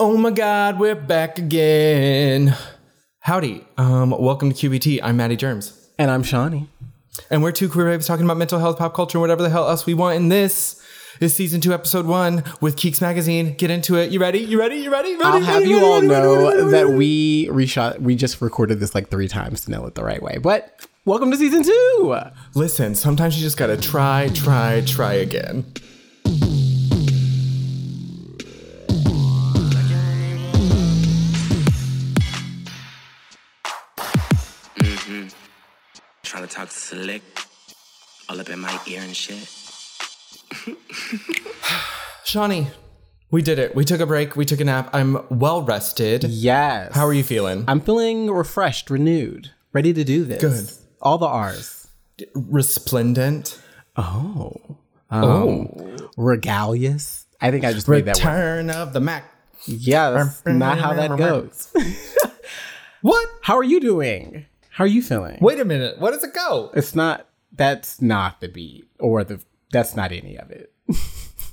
Oh my God, we're back again. Howdy. Um, welcome to QBT. I'm Maddie Germs. And I'm Shawnee. And we're two queer babes talking about mental health, pop culture, and whatever the hell else we want. And this is season two, episode one with Keeks Magazine. Get into it. You ready? You ready? You ready? ready I'll have ready, you all know that we reshot, we just recorded this like three times to nail it the right way. But welcome to season two. Listen, sometimes you just gotta try, try, try again. Talk slick, all up in my ear and shit. Shawnee, we did it. We took a break. We took a nap. I'm well rested. Yes. How are you feeling? I'm feeling refreshed, renewed, ready to do this. Good. All the R's. Resplendent. Oh. Oh. Um, Regalious. I think I just made that word. Return of the Mack. Yeah, that's not how that goes. What? how are you doing? How are you feeling? Wait a minute. What does it go? It's not, that's not the beat or the, that's not any of it.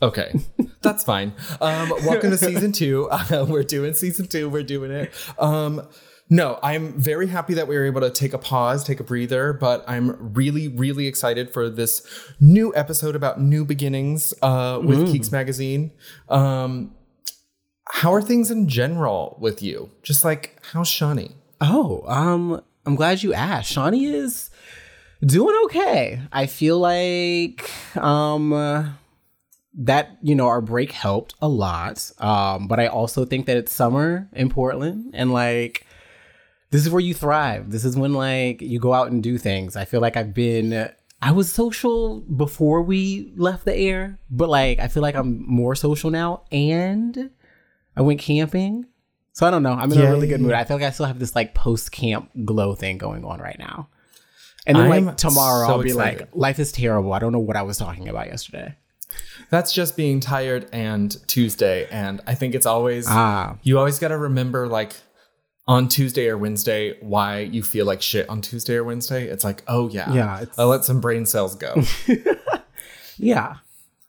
Okay, that's fine. Um, welcome to season two. Uh, we're doing season two. We're doing it. Um, no, I'm very happy that we were able to take a pause, take a breather, but I'm really, really excited for this new episode about new beginnings uh, with Keeks Magazine. Um, how are things in general with you? Just like, how's Shawnee? Oh, um, I'm glad you asked. Shawnee is doing okay. I feel like um that you know our break helped a lot. Um, but I also think that it's summer in Portland and like this is where you thrive. This is when like you go out and do things. I feel like I've been I was social before we left the air, but like I feel like I'm more social now and I went camping. So I don't know. I'm in a really good mood. I feel like I still have this like post camp glow thing going on right now. And then I'm like tomorrow so I'll be excited. like, life is terrible. I don't know what I was talking about yesterday. That's just being tired and Tuesday. And I think it's always, Ah. you always got to remember like on Tuesday or Wednesday why you feel like shit on Tuesday or Wednesday. It's like, oh yeah. Yeah, I let some brain cells go, Yeah.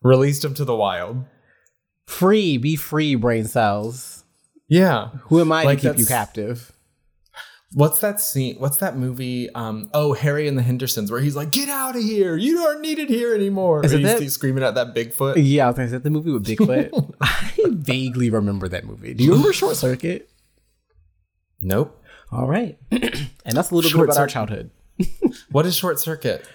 released them to the wild. Free, be free, brain cells. Yeah. Who am I Like, to keep you captive? What's that scene? What's that movie? Um, oh, Harry and the Hendersons, where he's like, "Get out of here! You aren't needed here anymore." Is he's, that- he's screaming at that Bigfoot. Yeah, I was gonna say the movie with Bigfoot. I vaguely remember that movie. Do you remember Short Circuit? Nope. All right. and that's a little Short bit about our childhood. What is Short Circuit?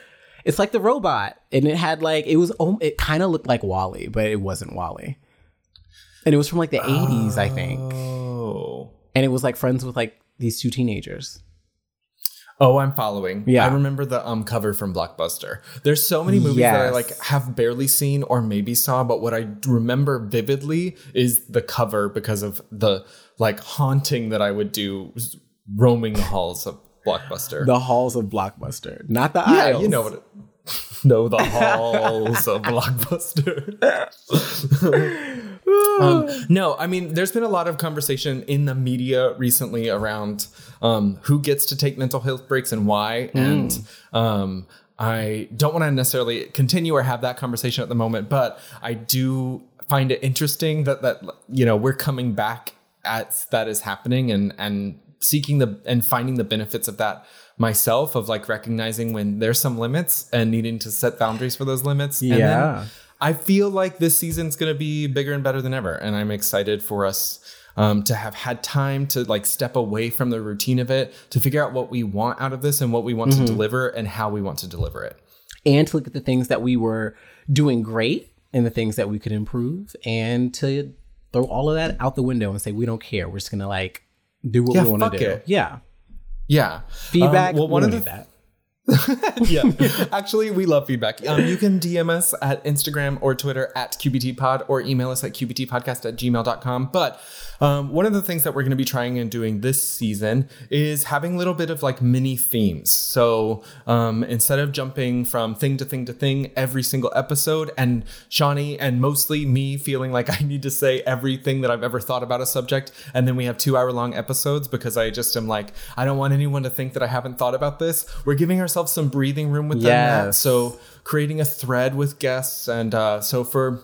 It's like the robot, and it had like it was. oh, It kind of looked like WALL-E, but it wasn't WALL-E. And it was from like the '80s, I think. Oh. And it was like friends with like these two teenagers. Oh, I'm following. Yeah. I remember the um cover from Blockbuster. There's so many movies that I like have barely seen or maybe saw, but what I remember vividly is the cover because of the like haunting that I would do roaming the halls of Blockbuster. The halls of Blockbuster, not the yeah, aisles. you know what it No, the halls of Blockbuster. um, no, I mean, there's been a lot of conversation in the media recently around um, who gets to take mental health breaks and why. And um, I don't want to necessarily continue or have that conversation at the moment, but I do find it interesting that that you know we're coming back at that is happening and and seeking the and finding the benefits of that myself of like recognizing when there's some limits and needing to set boundaries for those limits. And then Yeah. I feel like this season's going to be bigger and better than ever, and I'm excited for us um, to have had time to like step away from the routine of it, to figure out what we want out of this and what we want to deliver and how we want to deliver it. and to look at the things that we were doing great and the things that we could improve, and to throw all of that out the window and say we don't care. We're just gonna like do what Yeah, we want to do. it. Yeah, Yeah, feedback. Um, well, one we of the that. yeah. Actually, we love feedback. Um, you can DM us at Instagram or Twitter at QBTPod or email us at QBTpodcast at gmail.com. But um, one of the things that we're going to be trying and doing this season is having a little bit of like mini themes. So um, instead of jumping from thing to thing to thing every single episode, and Shawnee and mostly me feeling like I need to say everything that I've ever thought about a subject, and then we have two hour long episodes because I just am like, I don't want anyone to think that I haven't thought about this. We're giving ourselves some breathing room with them. Matt. So creating a thread with guests, and uh, so for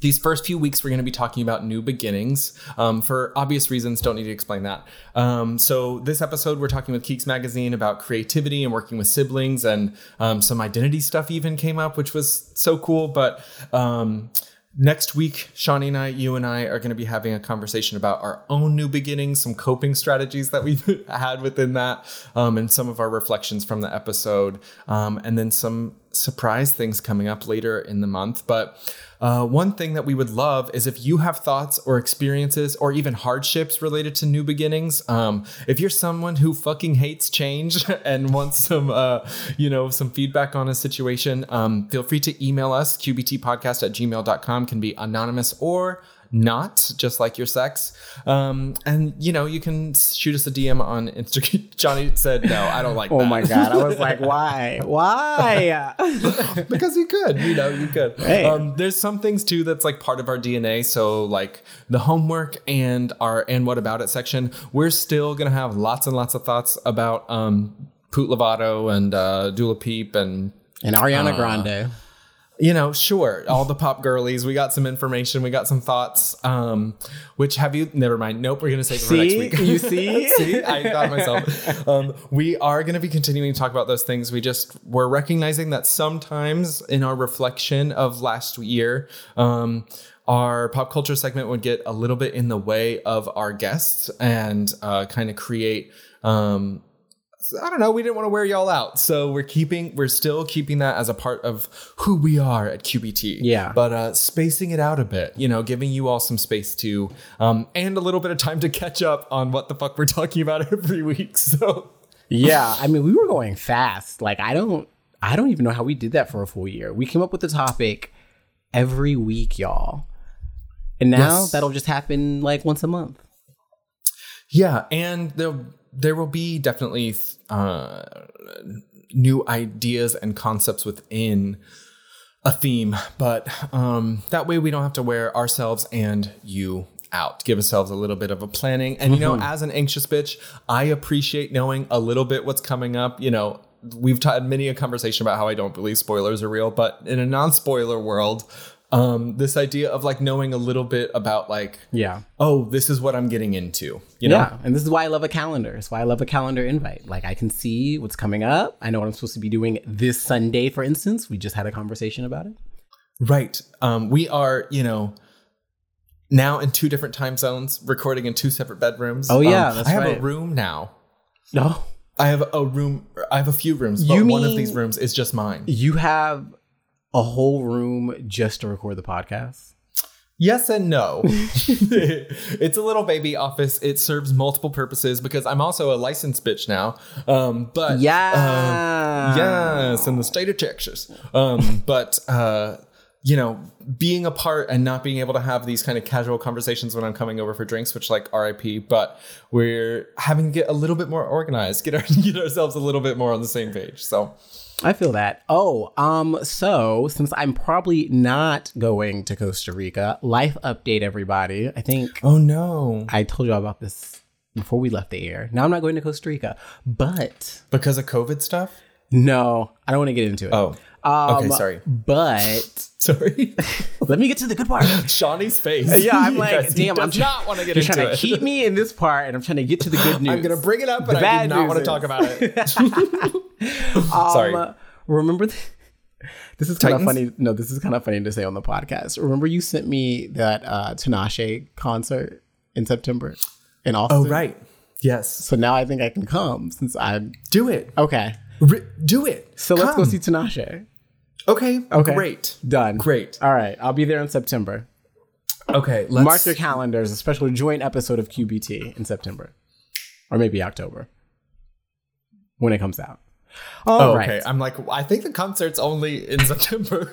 these first few weeks we're going to be talking about new beginnings um, for obvious reasons don't need to explain that um, so this episode we're talking with keeks magazine about creativity and working with siblings and um, some identity stuff even came up which was so cool but um, next week shawnee and i you and i are going to be having a conversation about our own new beginnings some coping strategies that we've had within that um, and some of our reflections from the episode um, and then some surprise things coming up later in the month but uh, one thing that we would love is if you have thoughts or experiences or even hardships related to new beginnings. Um, if you're someone who fucking hates change and wants some, uh, you know, some feedback on a situation, um, feel free to email us. QBTpodcast at gmail.com can be anonymous or not just like your sex. Um, and you know, you can shoot us a DM on Instagram. Johnny said, no, I don't like Oh that. my god! I was like, why? Why? because you could, you know, you could. Hey. Um, there's some things too that's like part of our DNA. So like the homework and our and what about it section, we're still gonna have lots and lots of thoughts about um Poot Lovato and uh, Dula Peep and and Ariana Grande. You know, sure, all the pop girlies. We got some information. We got some thoughts. Um, which have you? Never mind. Nope. We're gonna save it for next week. you see, See, I got myself. Um, we are going to be continuing to talk about those things. We just we're recognizing that sometimes in our reflection of last year, um, our pop culture segment would get a little bit in the way of our guests and uh, kind of create. Um, I don't know. We didn't want to wear y'all out, so we're keeping, we're still keeping that as a part of who we are at QBT. Yeah. but uh, spacing it out a bit, you know, giving you all some space to, um, and a little bit of time to catch up on what the fuck we're talking about every week. So yeah. I mean, we were going fast. Like, I don't, I don't even know how we did that for a full year. We came up with the topic every week, y'all, and now Yes. that'll just happen like once a month. Yeah, and there there will be definitely uh, new ideas and concepts within a theme, but um, that way we don't have to wear ourselves and you out. Give ourselves a little bit of a planning, and you know, as an anxious bitch, I appreciate knowing a little bit what's coming up. You know. We've had many a conversation about how I don't believe spoilers are real, but in a non-spoiler world, um, this idea of like knowing a little bit about like, Yeah. oh, this is what I'm getting into, you know? Yeah, and this is why I love a calendar. It's why I love a calendar invite. Like I can see what's coming up. I know what I'm supposed to be doing this Sunday, for instance. We just had a conversation about it. Right. Um, we are, you know, now in two different time zones, recording in two separate bedrooms. Oh, yeah, Um, I have right. a room now. No, I have a room. I have a few rooms, but one of these rooms is just mine. you have a whole room just to record the podcast. Yes and no. it's a little baby office. It serves multiple purposes because I'm also a licensed bitch now. Um, but Yeah. um, yes, in the state of Texas. Um, but uh, you know, being apart and not being able to have these kind of casual conversations when I'm coming over for drinks, which like RIP, but we're having to get a little bit more organized, get our get ourselves a little bit more on the same page. So I feel that. Oh, um, so since I'm probably not going to Costa Rica, life update, everybody. I think Oh no. I told you all about this before we left the air. Now I'm not going to Costa Rica, but Because of COVID stuff? no, I don't want to get into it. Oh. Um, okay, sorry. But Sorry. let me get to the good part. Shawnee's face. Yeah, I'm like, damn, I'm not want to get into trying to keep me in this part, and I'm trying to get to the good news. I'm gonna bring it up, but The I do not want to talk about it. Sorry. Um, remember, th- this is kind of funny. No, this is kind of funny to say on the podcast. Remember, you sent me that uh, Tinashe concert in September in Austin. oh right. Yes. So now I think I can come since I'm Do it. okay. R- do it. So let's go see Tinashe. Okay. Okay. Great. Done. Great. All right, I'll be there in September. Okay. Let's Mark your calendars. A special joint episode of QBT in September, or maybe October when it comes out. All Oh, right. okay. I'm like, I think the concert's only in September.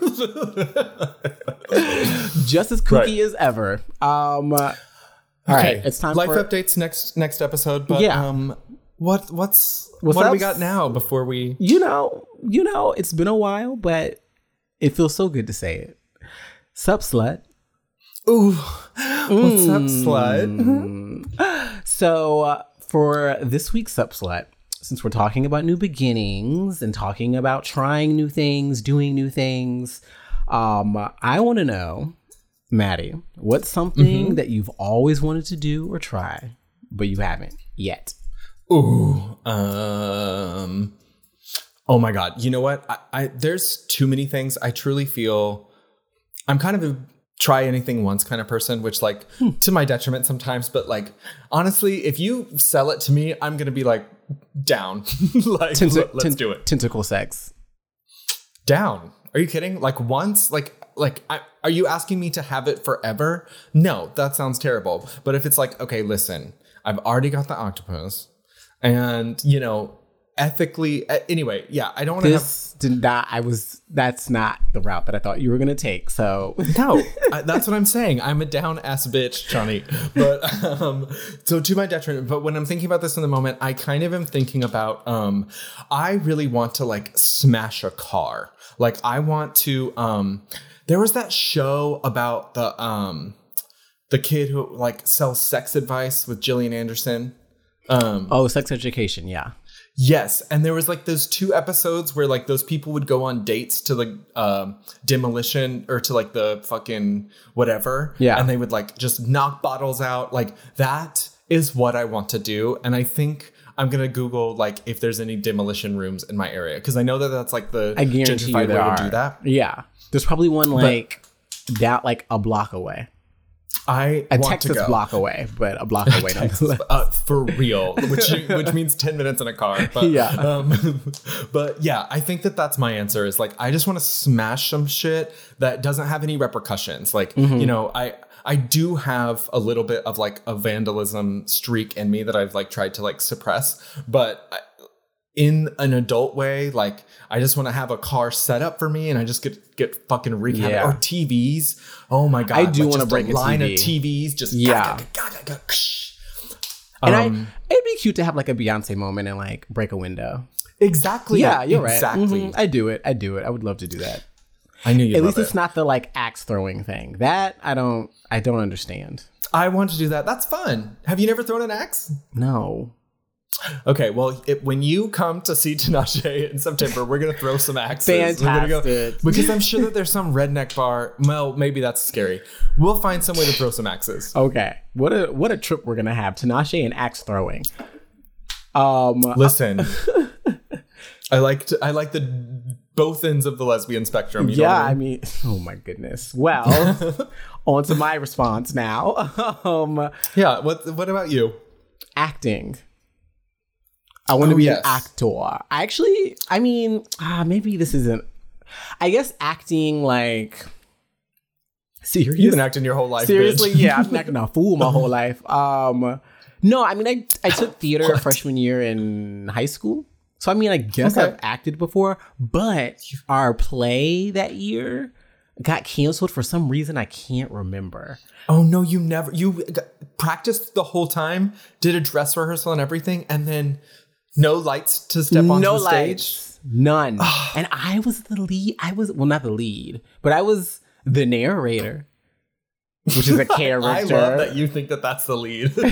just as kooky as ever. Um, uh, all right, it's time Life for updates next next episode. But Yeah. um, what what's, What's what do we got now before we? you know, you know, it's been a while, but it feels so good to say it. Sup, slut. Ooh, what's up, slut? So uh, for this week's Sup, slut, since we're talking about new beginnings and talking about trying new things, doing new things, um, I want to know Maddie, what's something Mm-hmm. that you've always wanted to do or try, but you haven't yet? Ooh. Um. Oh my God. You know what? I, I there's too many things. I truly feel I'm kind of a try anything once kind of person, which like hmm. to my detriment sometimes. But like honestly, if you sell it to me, I'm gonna be like down. like Tenta- let- let's ten- do it. Tentacle sex. Down. Are you kidding? Like once? Like like I, are you asking me to have it forever? No, that sounds terrible. But if it's like, okay, listen, I've already got the octopus, and you know, ethically, anyway, yeah, I don't want to have. This did not. I was. That's not the route that I thought you were gonna take. So No, I, that's what I'm saying. I'm a down ass bitch, Johnny. But um, so to my detriment. But when I'm thinking about this in the moment, I kind of am thinking about um, I really want to like smash a car. Like I want to um, there was that show about the um, the kid who like sells sex advice with Gillian Anderson. Um, oh, sex education. Yeah. Yes, and there was like those two episodes where like those people would go on dates to the um, demolition or to like the fucking whatever. Yeah. and they would like just knock bottles out. Like that is what I want to do, and I think I'm gonna Google like if there's any demolition rooms in my area because I know that that's like the I guarantee you there way are. to do that. Yeah. There's probably one like that, like a block away, I a want Texas block away, but a block away nonetheless. uh, for real, which which means ten minutes in a car. But, Yeah. Um, but yeah, I think that that's my answer. Is like I just want to smash some shit that doesn't have any repercussions. Like Mm-hmm. you know, I I do have a little bit of like a vandalism streak in me that I've like tried to like suppress, but. I, in an adult way, like I just want to have a car set up for me, and I just get get fucking wreak. Yeah. Or TVs. Oh my god! I do like, wanna just break a line TV. of TVs. Just Yeah. And Um, I, it'd be cute to have like a Beyonce moment and like break a window. Exactly. Yeah, you're right. Exactly. Mhm. I do it. I do it. I would love to do that. I knew you. At least it's not the like axe throwing thing. That I don't. I don't understand. I want to do that. That's fun. Have you never thrown an axe? No. Okay, well, it, when you come to see Tinashe in September, we're gonna throw some axes. We're go- Fantastic. because I'm sure that there's some redneck bar. Well, maybe that's scary. We'll find some way to throw some axes. Okay. What a what a trip we're gonna have. Tinashe and axe throwing. Um. Listen, I like I like the both ends of the lesbian spectrum. You know yeah. what I mean. Oh my goodness. Well. on to my response now. um. yeah. What What about you? Acting. I want to Oh, be yes. an actor. I actually. I mean. Ah. Maybe this isn't. I guess acting like. Serious. You've been acting your whole life. Seriously, bitch. yeah, I've been acting a fool my whole life. Um, no, I mean, I I took theater freshman year in high school, so I mean, I guess Okay. I've acted before. But our play that year got canceled for some reason I can't remember. Oh no, you never you practiced the whole time, did a dress rehearsal and everything, and then no lights to step onto no the stage. lights, none. and I was the lead. I was well, not the lead, but I was the narrator, which is a character. I love that you think that that's the lead.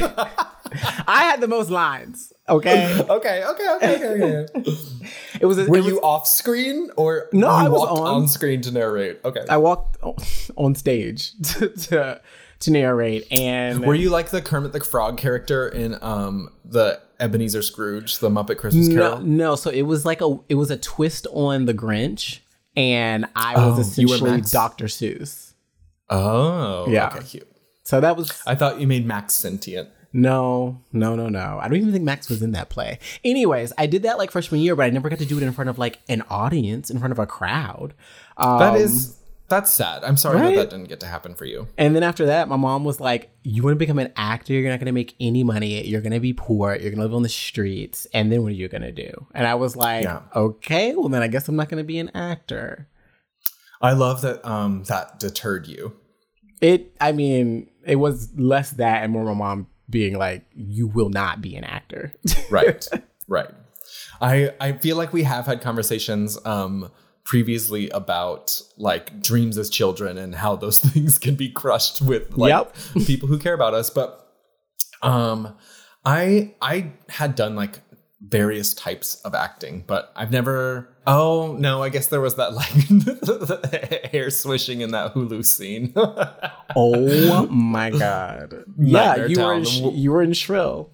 I had the most lines. Okay, okay, okay, okay, okay. okay. it was. A, Were it was- you off screen or No, I was walked on. screen to narrate? Okay. I walked on stage to to, to narrate, and Were you like the Kermit the Frog character in um the Ebenezer Scrooge, the Muppet Christmas Carol? no. So it was like a it was a twist on the Grinch, and I was Oh, essentially Dr. Seuss. Oh, Yeah. Okay, cute. So that was I thought you made Max sentient. no, no, no, no. I don't even think Max was in that play. Anyways, I did that like freshman year, but I never got to do it in front of like an audience, in front of a crowd. Um, That is that's sad. I'm sorry right? that that didn't get to happen for you. And then after that, my mom was like, You want to become an actor? You're not going to make any money. You're going to be poor. You're going to live on the streets. And then what are you going to do? And I was like, Yeah. Okay, well, then I guess I'm not going to be an actor. I love that um that deterred you. It, I mean, it was less that and more my mom being like, You will not be an actor. Right. right. I I feel like we have had conversations um previously about like dreams as children and how those things can be crushed with like Yep. people who care about us. But um I I had done like various types of acting, but I've never. Oh no, I guess there was that like hair swishing in that Hulu scene. oh my god! yeah, you were in, Sh- you were in Shrill,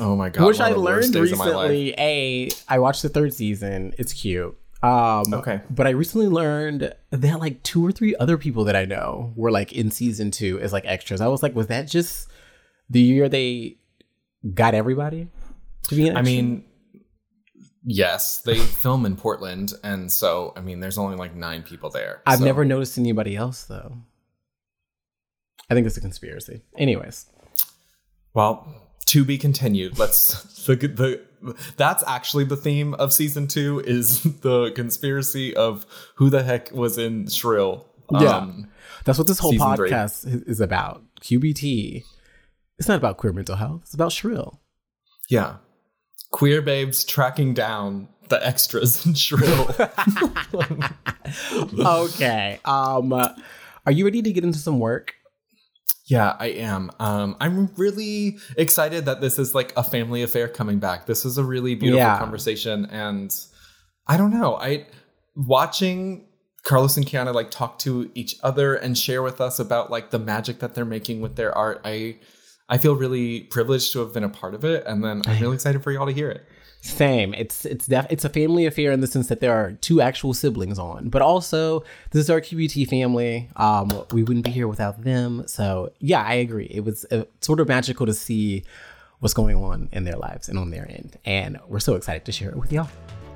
oh my god, which I of the worst learned days of my life. recently. A, I watched the third season. It's cute. Um, Okay. but I recently learned that like two or three other people that I know were like in season two as like extras. I was like, was that just the year they got everybody to be an I mean, yes, they film in Portland, and so I mean, there's only like nine people there. I've so- never noticed anybody else though. I think it's a conspiracy. Anyways, Well, to be continued. Let's the the that's actually the theme of season two is the conspiracy of who the heck was in Shrill. Yeah. Um, that's what this whole three. podcast is- is about. QBT. It's not about queer mental health. It's about shrill. yeah. Queer babes tracking down the extras in Shrill. okay. Um, are you ready to get into some work? Yeah, I am. Um, I'm really excited that this is like a family affair coming back. This is a really beautiful Yeah. conversation, and I don't know. I watching Carlos and Kiana like talk to each other and share with us about like the magic that they're making with their art. I I feel really privileged to have been a part of it, and then I'm really excited for y'all to hear it. Same. It's it's def- it's a family affair in the sense that there are two actual siblings on, but also this is our QBT family. Um, we wouldn't be here without them. So yeah, I agree. It was uh, sort of magical to see what's going on in their lives and on their end, and we're so excited to share it with y'all.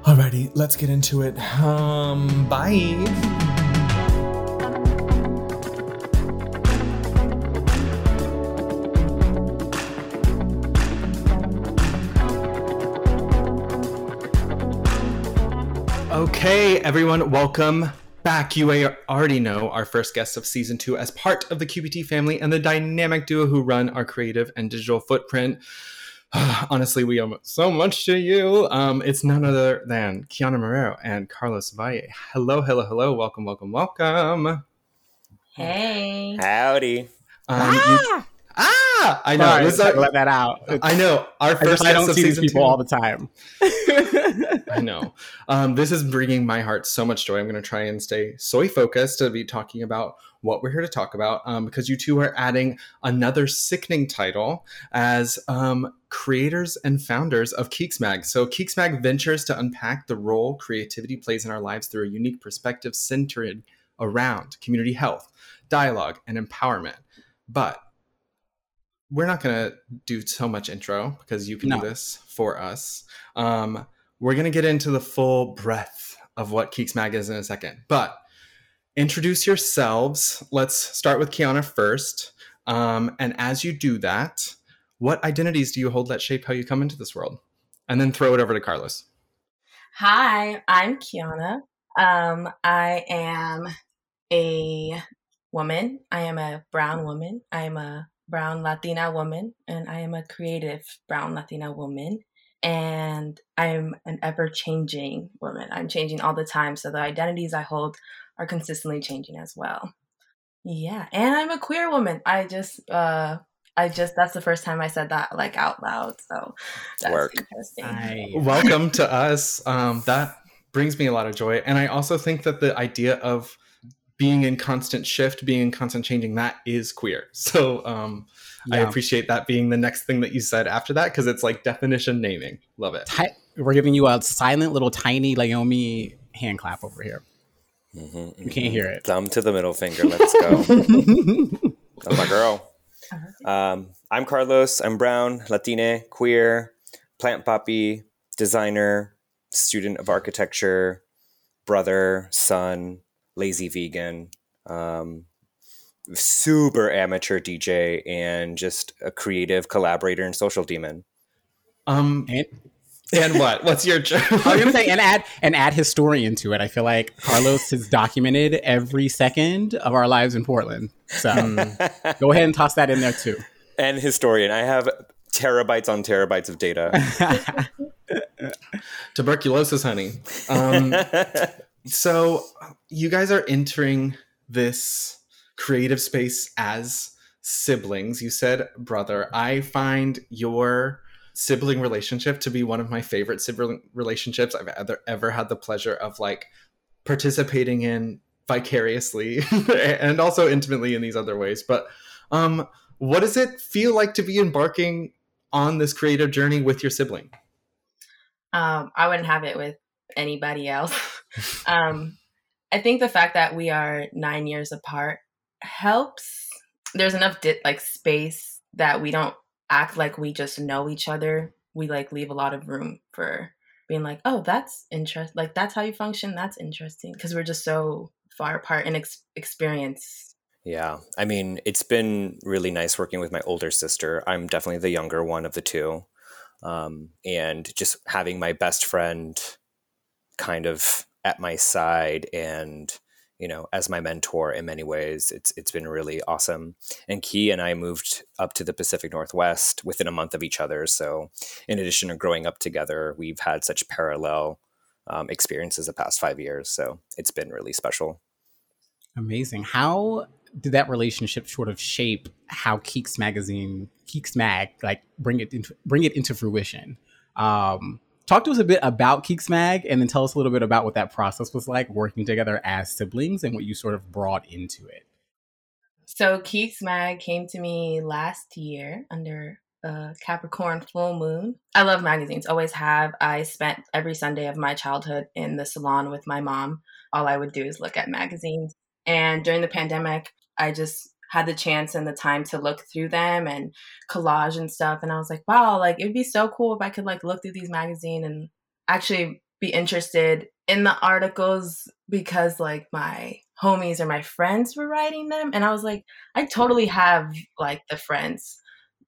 Alrighty, let's get into it. Um, bye. Okay, everyone, welcome back. You already know our first guests of season two as part of the QBT family and the dynamic duo who run our creative and digital footprint. Honestly, we owe so much to you. Um, it's none other than Kiana Morero and Carlos Valle. Hello, hello, hello. Welcome, welcome, welcome. Hey. Howdy. Um, you- ah, I know. Sorry, I our- let that out. I know. Our first just, I don't see these people two. all the time. I know. Um, this is bringing my heart so much joy. I'm going to try and stay soy focused to be talking about what we're here to talk about um, because you two are adding another sickening title as um, creators and founders of Keeksmag. So, Keeksmag ventures to unpack the role creativity plays in our lives through a unique perspective centered around community health, dialogue, and empowerment. But we're not going to do so much intro because you can No. do this for us. Um, we're going to get into the full breadth of what Keeks Mag is in a second. But introduce yourselves. Let's start with Kiana first. Um, and as you do that, what identities do you hold that shape how you come into this world? And then throw it over to Carlos. Hi, I'm Kiana. Um, I am a woman. I am a brown woman. I am a brown Latina woman, and I am a creative brown Latina woman. And I'm an ever changing woman. I'm changing all the time. So the identities I hold are consistently changing as well. Yeah. And I'm a queer woman. I just, uh, I just, that's the first time I said that like out loud. So that's Work. interesting. I, Welcome to us. Um, that brings me a lot of joy. And I also think that the idea of being in constant shift, being in constant changing, that is queer. So um, I appreciate that being the next thing that you said after that because it's like definition naming. Love it. Ti- we're giving you a silent little tiny Laomi hand clap over here. Mhm, You can't mhm. hear it. Thumb to the middle finger. Let's go. That's my girl. Um, I'm Carlos. I'm brown, Latina, queer, plant poppy, designer, student of architecture, brother, son, lazy vegan, um, super amateur DJ, and just a creative collaborator and social demon. Um, And and what? What's your joke? I was gonna say, and add and add historian to it. I feel like Carlos has documented every second of our lives in Portland. So go ahead and toss that in there too. and historian. I have terabytes on terabytes of data. Tuberculosis, honey. Um, so you guys are entering this creative space as siblings. You said brother. I find your sibling relationship to be one of my favorite sibling relationships I've ever ever had the pleasure of like participating in vicariously and also intimately in these other ways. But um, what does it feel like to be embarking on this creative journey with your sibling? Um, I wouldn't have it with anybody else. um, I think the fact that we are nine years apart helps. There's enough di- like space that we don't act like we just know each other. We like leave a lot of room for being like, oh, that's interesting. Like that's how you function. That's interesting because we're just so far apart in ex- experience. Yeah, I mean, it's been really nice working with my older sister. I'm definitely the younger one of the two, um, and just having my best friend kind of at my side and you know as my mentor in many ways it's it's been really awesome. And key and i moved up to the pacific northwest within a month of each other. So in addition to growing up together we've had such parallel um, experiences the past five years. So it's been really special. Amazing. How did that relationship sort of shape how keeks magazine keeks mag like bring it into bring it into fruition? Um talk to us a bit about Keeks Mag and then tell us a little bit about what that process was like working together as siblings and what you sort of brought into it. So Keeks Mag came to me last year under a Capricorn full moon. I love magazines, always have. I spent every Sunday of my childhood in the salon with my mom. All I would do is look at magazines. And during the pandemic, I just had the chance and the time to look through them and collage and stuff. And I was like, wow, like it'd be so cool if I could like look through these magazines and actually be interested in the articles because like my homies or my friends were writing them. And I was like, I totally have like the friends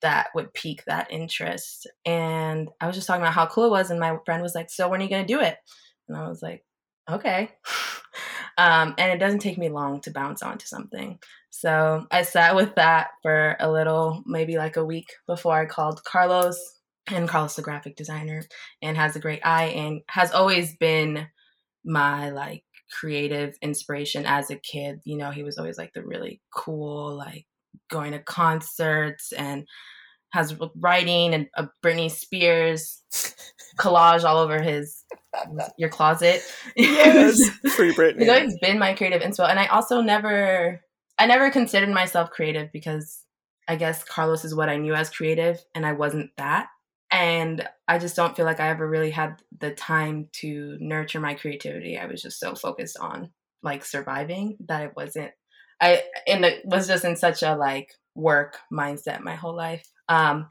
that would pique that interest. And I was just talking about how cool it was. And my friend was like, So when are you going to do it? And I was like, Okay. Um, and it doesn't take me long to bounce onto something. So I sat with that for a little, maybe like a week before I called Carlos. And Carlos, the graphic designer, and has a great eye and has always been my like creative inspiration as a kid. You know, he was always like the really cool, like going to concerts and has writing and a Britney Spears collage all over his your closet. Yes, free Britney. He's always been my creative inspo, and I also never, I never considered myself creative because I guess Carlos is what I knew as creative, and I wasn't that. And I just don't feel like I ever really had the time to nurture my creativity. I was just so focused on like surviving that it wasn't. I and it was just in such a like work mindset my whole life. Um,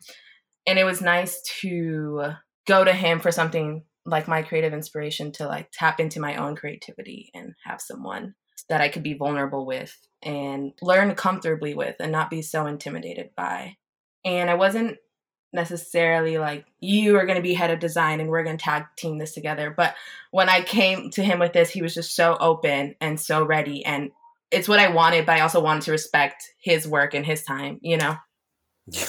and it was nice to go to him for something like my creative inspiration to like tap into my own creativity and have someone that I could be vulnerable with and learn comfortably with and not be so intimidated by. And I wasn't necessarily like you are going to be head of design and we're going to tag team this together but when i came to him with this he was just so open and so ready and it's what i wanted but i also wanted to respect his work and his time you know yeah.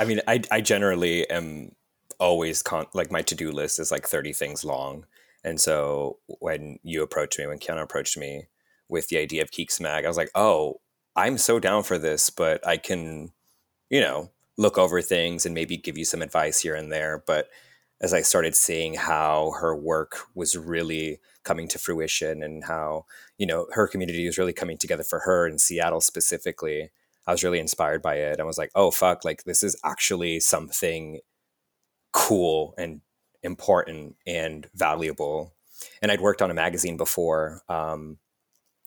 i mean i i generally am always con- like my to-do list is like 30 things long and so when you approached me when kiana approached me with the idea of keeks mag i was like oh i'm so down for this but i can you know look over things and maybe give you some advice here and there. But as i started seeing how her work was really coming to fruition and how you know her community was really coming together for her in seattle specifically i was really inspired by it. I was like oh fuck like this is actually something cool and important and valuable. And I'd worked on a magazine before, um,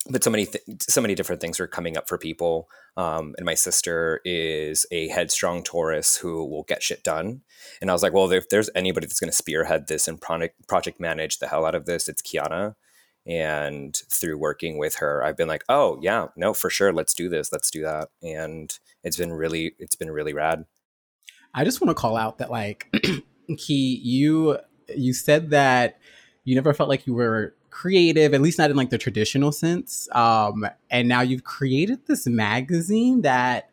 but so many th- so many different things were coming up for people. Um, and my sister is a headstrong Taurus who will get shit done. And I was like, well, if there's anybody that's going to spearhead this and project manage the hell out of this, it's Kiana. And through working with her, I've been like, oh yeah, no, for sure, let's do this, let's do that. And it's been really, it's been really rad. I just want to call out that like Key, you you said that you never felt like you were creative, at least not in like the traditional sense. Um, and now you've created this magazine that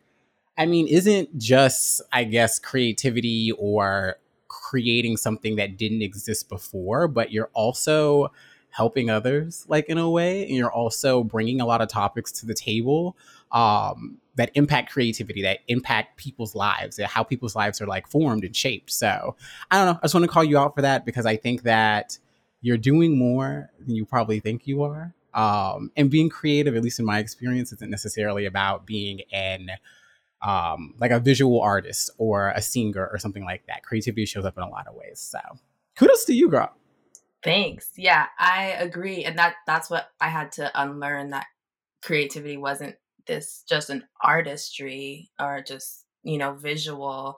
I mean isn't just, I guess, creativity or creating something that didn't exist before, but you're also helping others like in a way and you're also bringing a lot of topics to the table um, that impact creativity that impact people's lives how people's lives are like formed and shaped so i don't know i just want to call you out for that because i think that you're doing more than you probably think you are um, and being creative at least in my experience isn't necessarily about being an um, like a visual artist or a singer or something like that creativity shows up in a lot of ways so kudos to you girl Thanks. Yeah, I agree. And that that's what I had to unlearn that creativity wasn't this just an artistry or just, you know, visual.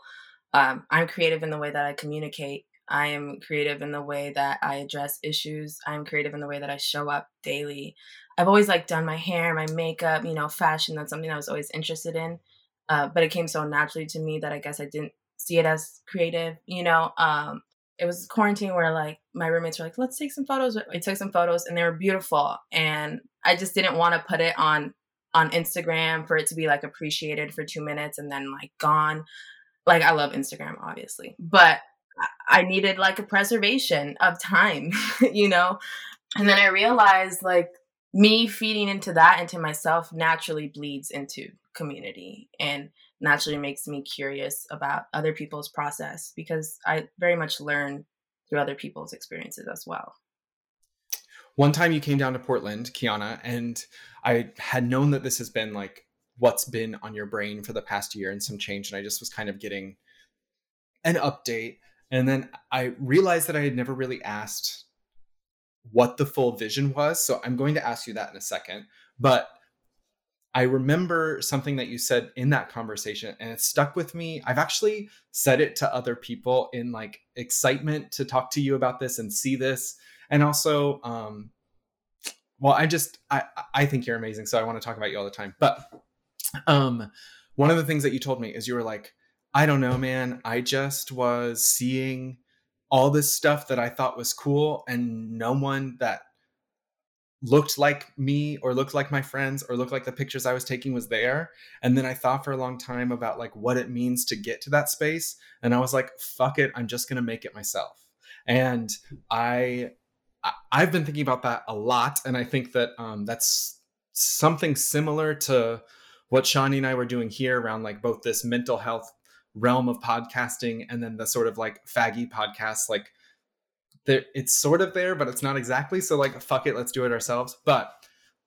Um, I'm creative in the way that I communicate. I am creative in the way that I address issues. I'm creative in the way that I show up daily. I've always like done my hair, my makeup, you know, fashion. That's something I was always interested in. Uh, but it came so naturally to me that I guess I didn't see it as creative, you know. Um, it was quarantine where like my roommates were like, let's take some photos. I took some photos and they were beautiful. And I just didn't want to put it on on Instagram for it to be like appreciated for two minutes and then like gone. Like I love Instagram, obviously, but I needed like a preservation of time, you know? And then I realized like me feeding into that into myself naturally bleeds into community and naturally makes me curious about other people's process because I very much learn through other people's experiences as well. One time you came down to Portland, Kiana, and I had known that this has been like what's been on your brain for the past year and some change. And I just was kind of getting an update. And then I realized that I had never really asked what the full vision was. So I'm going to ask you that in a second. But I remember something that you said in that conversation and it stuck with me. I've actually said it to other people in like excitement to talk to you about this and see this. And also, um, well, I just I I think you're amazing, so I want to talk about you all the time. But um, one of the things that you told me is you were like, I don't know, man. I just was seeing all this stuff that I thought was cool, and no one that looked like me or looked like my friends or looked like the pictures I was taking was there. And then I thought for a long time about like what it means to get to that space. And I was like, fuck it, I'm just gonna make it myself. And I I've been thinking about that a lot. And I think that um, that's something similar to what Shawnee and I were doing here around like both this mental health realm of podcasting and then the sort of like faggy podcasts like there it's sort of there, but it's not exactly. So like fuck it, let's do it ourselves. But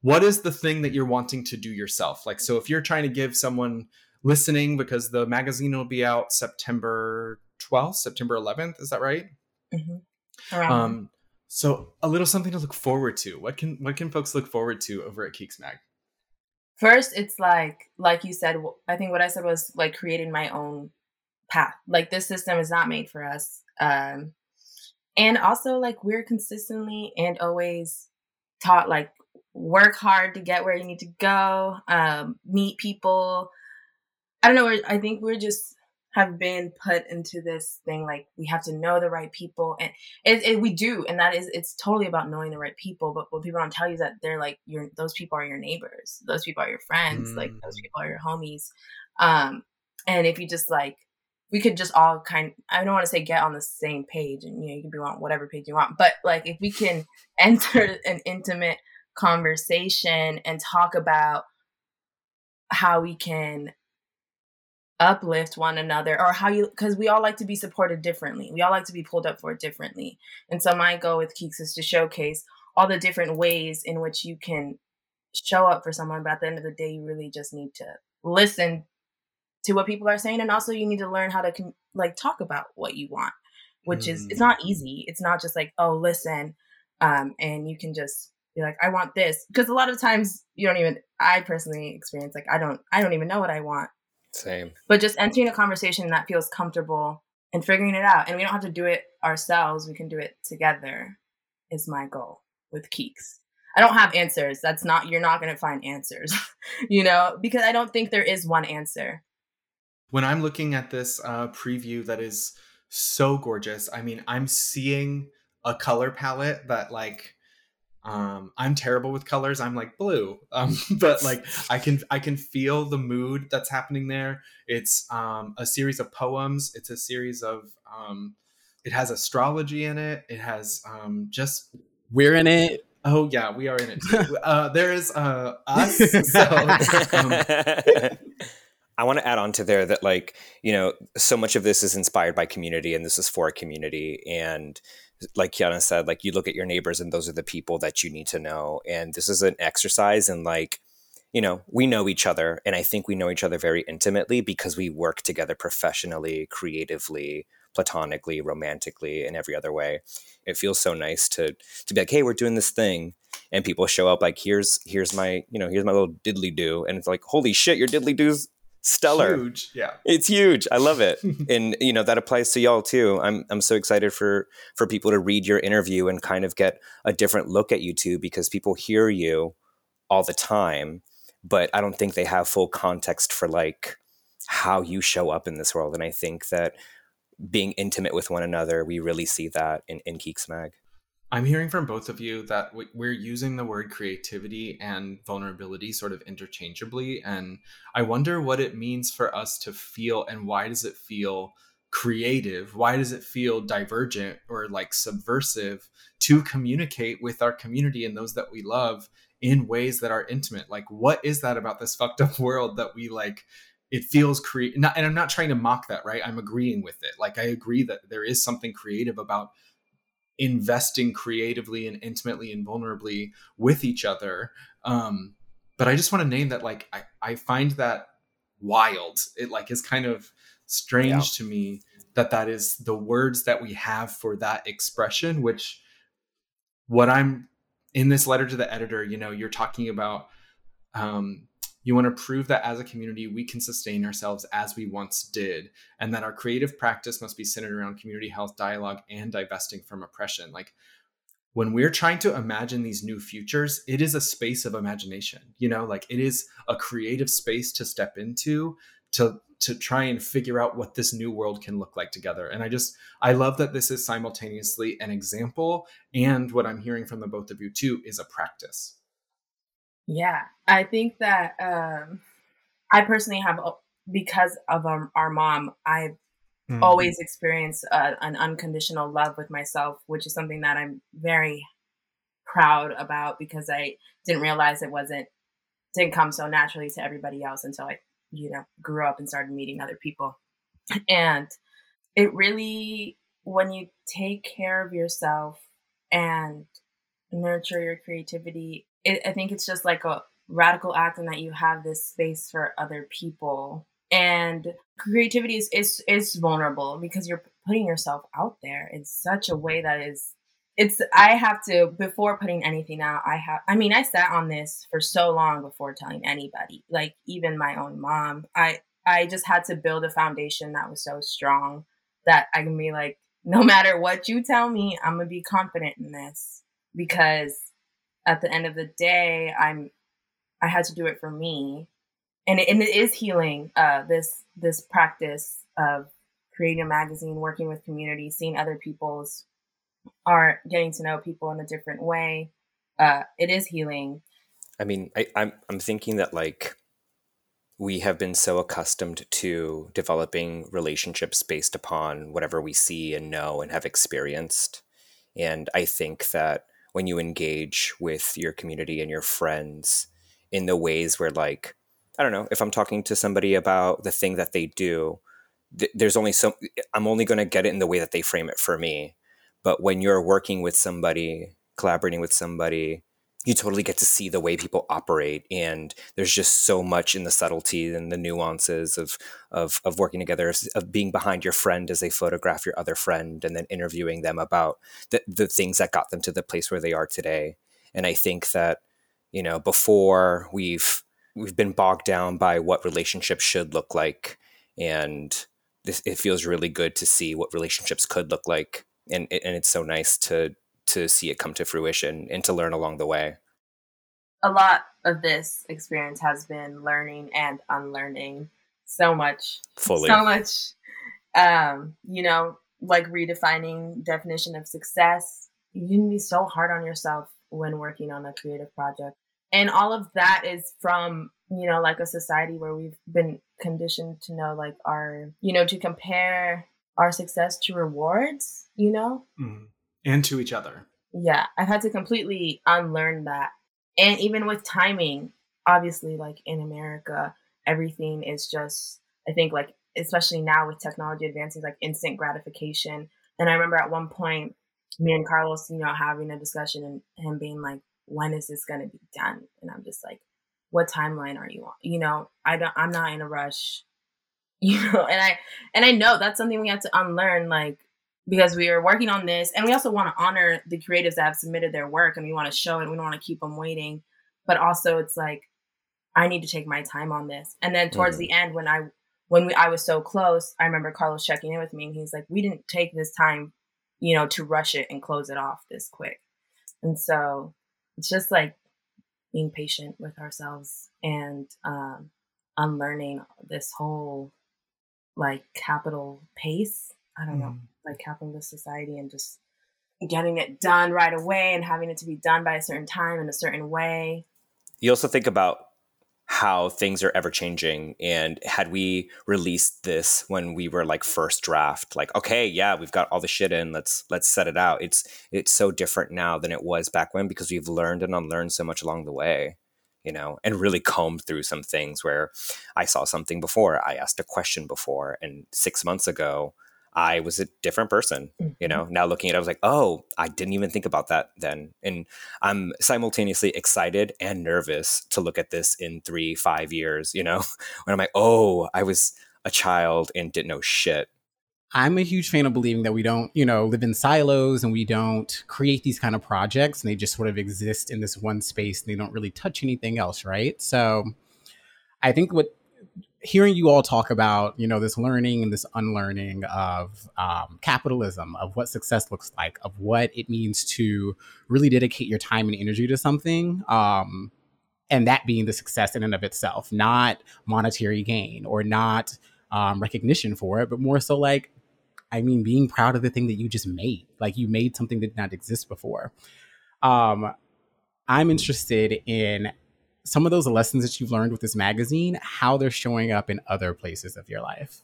what is the thing that you're wanting to do yourself? Like so if you're trying to give someone listening because the magazine will be out September 12th, September 11th, is that right? Mm-hmm. Um so a little something to look forward to. What can what can folks look forward to over at Keeks Mag? First, it's like like you said. I think what I said was like creating my own path. Like this system is not made for us. Um, and also like we're consistently and always taught like work hard to get where you need to go um, meet people i don't know i think we're just have been put into this thing like we have to know the right people and it, it, we do and that is it's totally about knowing the right people but what people don't tell you is that they're like your those people are your neighbors those people are your friends mm. like those mm. people are your homies um and if you just like we could just all kind I don't want to say get on the same page and you know you can be on whatever page you want but like if we can enter an intimate conversation and talk about how we can uplift one another or how you because we all like to be supported differently. We all like to be pulled up for differently. And so my goal with keeks is to showcase all the different ways in which you can show up for someone but at the end of the day you really just need to listen to what people are saying and also you need to learn how to like talk about what you want which mm. is it's mm. not easy it's not just like oh listen um and you can just be like i want this because a lot of times you don't even i personally experience like i don't i don't even know what i want same but just entering a conversation that feels comfortable and figuring it out and we don't have to do it ourselves we can do it together is my goal with keeks I don't have answers. That's not, you're not going to find answers, you know, because I don't think there is one answer when I'm looking at this uh, preview that is so gorgeous, I mean, I'm seeing a color palette that like um i'm terrible with colors i'm like blue um but like i can i can feel the mood that's happening there it's um a series of poems it's a series of um it has astrology in it it has um just We're in it. Oh yeah, we are in it. Too. uh, there is uh, us. So, um, I want to add on to there that like you know so much of this is inspired by community and this is for a community. And like Kiana said like you look at your neighbors and those are the people that you need to know. And this is an exercise in like you know we know each other and I think we know each other very intimately because we work together professionally creatively platonically romantically in every other way. It feels so nice to to be like hey we're doing this thing. And people show up like here's here's my you know here's my little diddly do and it's like holy shit your diddly do's stellar. Huge, yeah. It's huge. I love it. and you know, that applies to y'all too. I'm I'm so excited for for people to read your interview and kind of get a different look at you too because people hear you all the time, but I don't think they have full context for like how you show up in this world and I think that being intimate with one another, we really see that in in Keeks Mag. I'm hearing from both of you that we're using the word creativity and vulnerability sort of interchangeably. And I wonder what it means for us to feel and why does it feel creative? Why does it feel divergent or like subversive to communicate with our community and those that we love in ways that are intimate? Like, what is that about this fucked up world that we like? It feels creative. And I'm not trying to mock that, right? I'm agreeing with it. Like, I agree that there is something creative about investing creatively and intimately and vulnerably with each other. Um, but I just want to name that like I, I find that wild. It like is kind of strange yeah. to me that that is the words that we have for that expression. Which what I'm in this letter to the editor, you know, you're talking about um, you want to prove that as a community, we can sustain ourselves as we once did, and that our creative practice must be centered around community health, dialogue, and divesting from oppression. Like when we're trying to imagine these new futures, it is a space of imagination, you know, like it is a creative space to step into to to try and figure out what this new world can look like together. And I just I love that this is simultaneously an example and what I'm hearing from the both of you too is a practice. Yeah, I think that um, I personally have, because of our, our mom, I've mm-hmm. always experienced uh, an unconditional love with myself, which is something that I'm very proud about because I didn't realize it wasn't didn't come so naturally to everybody else until I, you know, grew up and started meeting other people. And it really, when you take care of yourself and nurture your creativity, it, I think it's just like a radical act in that you have this space for other people. And creativity is, is is vulnerable because you're putting yourself out there in such a way that is it's I have to before putting anything out, I have I mean, I sat on this for so long before telling anybody, like even my own mom. I I just had to build a foundation that was so strong that I can be like, no matter what you tell me, I'm gonna be confident in this because at the end of the day, I'm I had to do it for me, and it, and it is healing. Uh, this this practice of creating a magazine, working with community, seeing other people's art, getting to know people in a different way. Uh, it is healing. I mean, I, I'm I'm thinking that like we have been so accustomed to developing relationships based upon whatever we see and know and have experienced. And I think that when you engage with your community and your friends in the ways where like i don't know if i'm talking to somebody about the thing that they do th- there's only so i'm only going to get it in the way that they frame it for me. But when you're working with somebody collaborating with somebody you totally get to see the way people operate and there's just so much in the subtlety and the nuances of of, of working together of being behind your friend as they photograph your other friend and then interviewing them about the, the things that got them to the place where they are today. And i think that you know before we've we've been bogged down by what relationships should look like and this, it feels really good to see what relationships could look like and and it's so nice to to see it come to fruition and to learn along the way. A lot of this experience has been learning and unlearning so much. Fully. So much. Um, you know, like redefining definition of success. You can be so hard on yourself when working on a creative project. And all of that is from, you know, like a society where we've been conditioned to know like our, you know, to compare our success to rewards, you know? Mm and to each other. yeah, I've had to completely unlearn that. And even with timing, obviously, like in America, everything is just, I think, like, especially now with technology advances, like instant gratification. And I remember at one point, me and Carlos, you know, having a discussion and him being like, when is this going to be done? And I'm just like, what timeline are you on? You know, I don't, I'm not in a rush, you know, and I, and I know that's something we have to unlearn, like, because we are working on this and we also want to honor the creatives that have submitted their work and we want to show it. And we don't want to keep them waiting, but also it's like, I need to take my time on this. And then towards mm. the end, when I, when we, I was so close, I remember Carlos checking in with me and he's like, we didn't take this time, you know, to rush it and close it off this quick. And so it's just like being patient with ourselves and um, unlearning this whole like capital pace. I don't mm. know, like capitalist society and just getting it done right away and having it to be done by a certain time in a certain way. You also think about how things are ever changing and had we released this when we were like first draft like okay yeah we've got all the shit in let's let's set it out it's it's so different now than it was back when because we've learned and unlearned so much along the way you know and really combed through some things where i saw something before i asked a question before and 6 months ago I was a different person. Mm-hmm. You know, now looking at it, I was like, oh, I didn't even think about that then. And I'm simultaneously excited and nervous to look at this in three, five years, you know, when I'm like, oh, I was a child and didn't know shit. I'm a huge fan of believing that we don't, you know, live in silos and we don't create these kind of projects and they just sort of exist in this one space and they don't really touch anything else, right? So I think what hearing you all talk about you know this learning and this unlearning of um, capitalism of what success looks like of what it means to really dedicate your time and energy to something um, and that being the success in and of itself not monetary gain or not um, recognition for it but more so like i mean being proud of the thing that you just made like you made something that did not exist before. Um, i'm interested in some of those lessons that you've learned with this magazine, how they're showing up in other places of your life.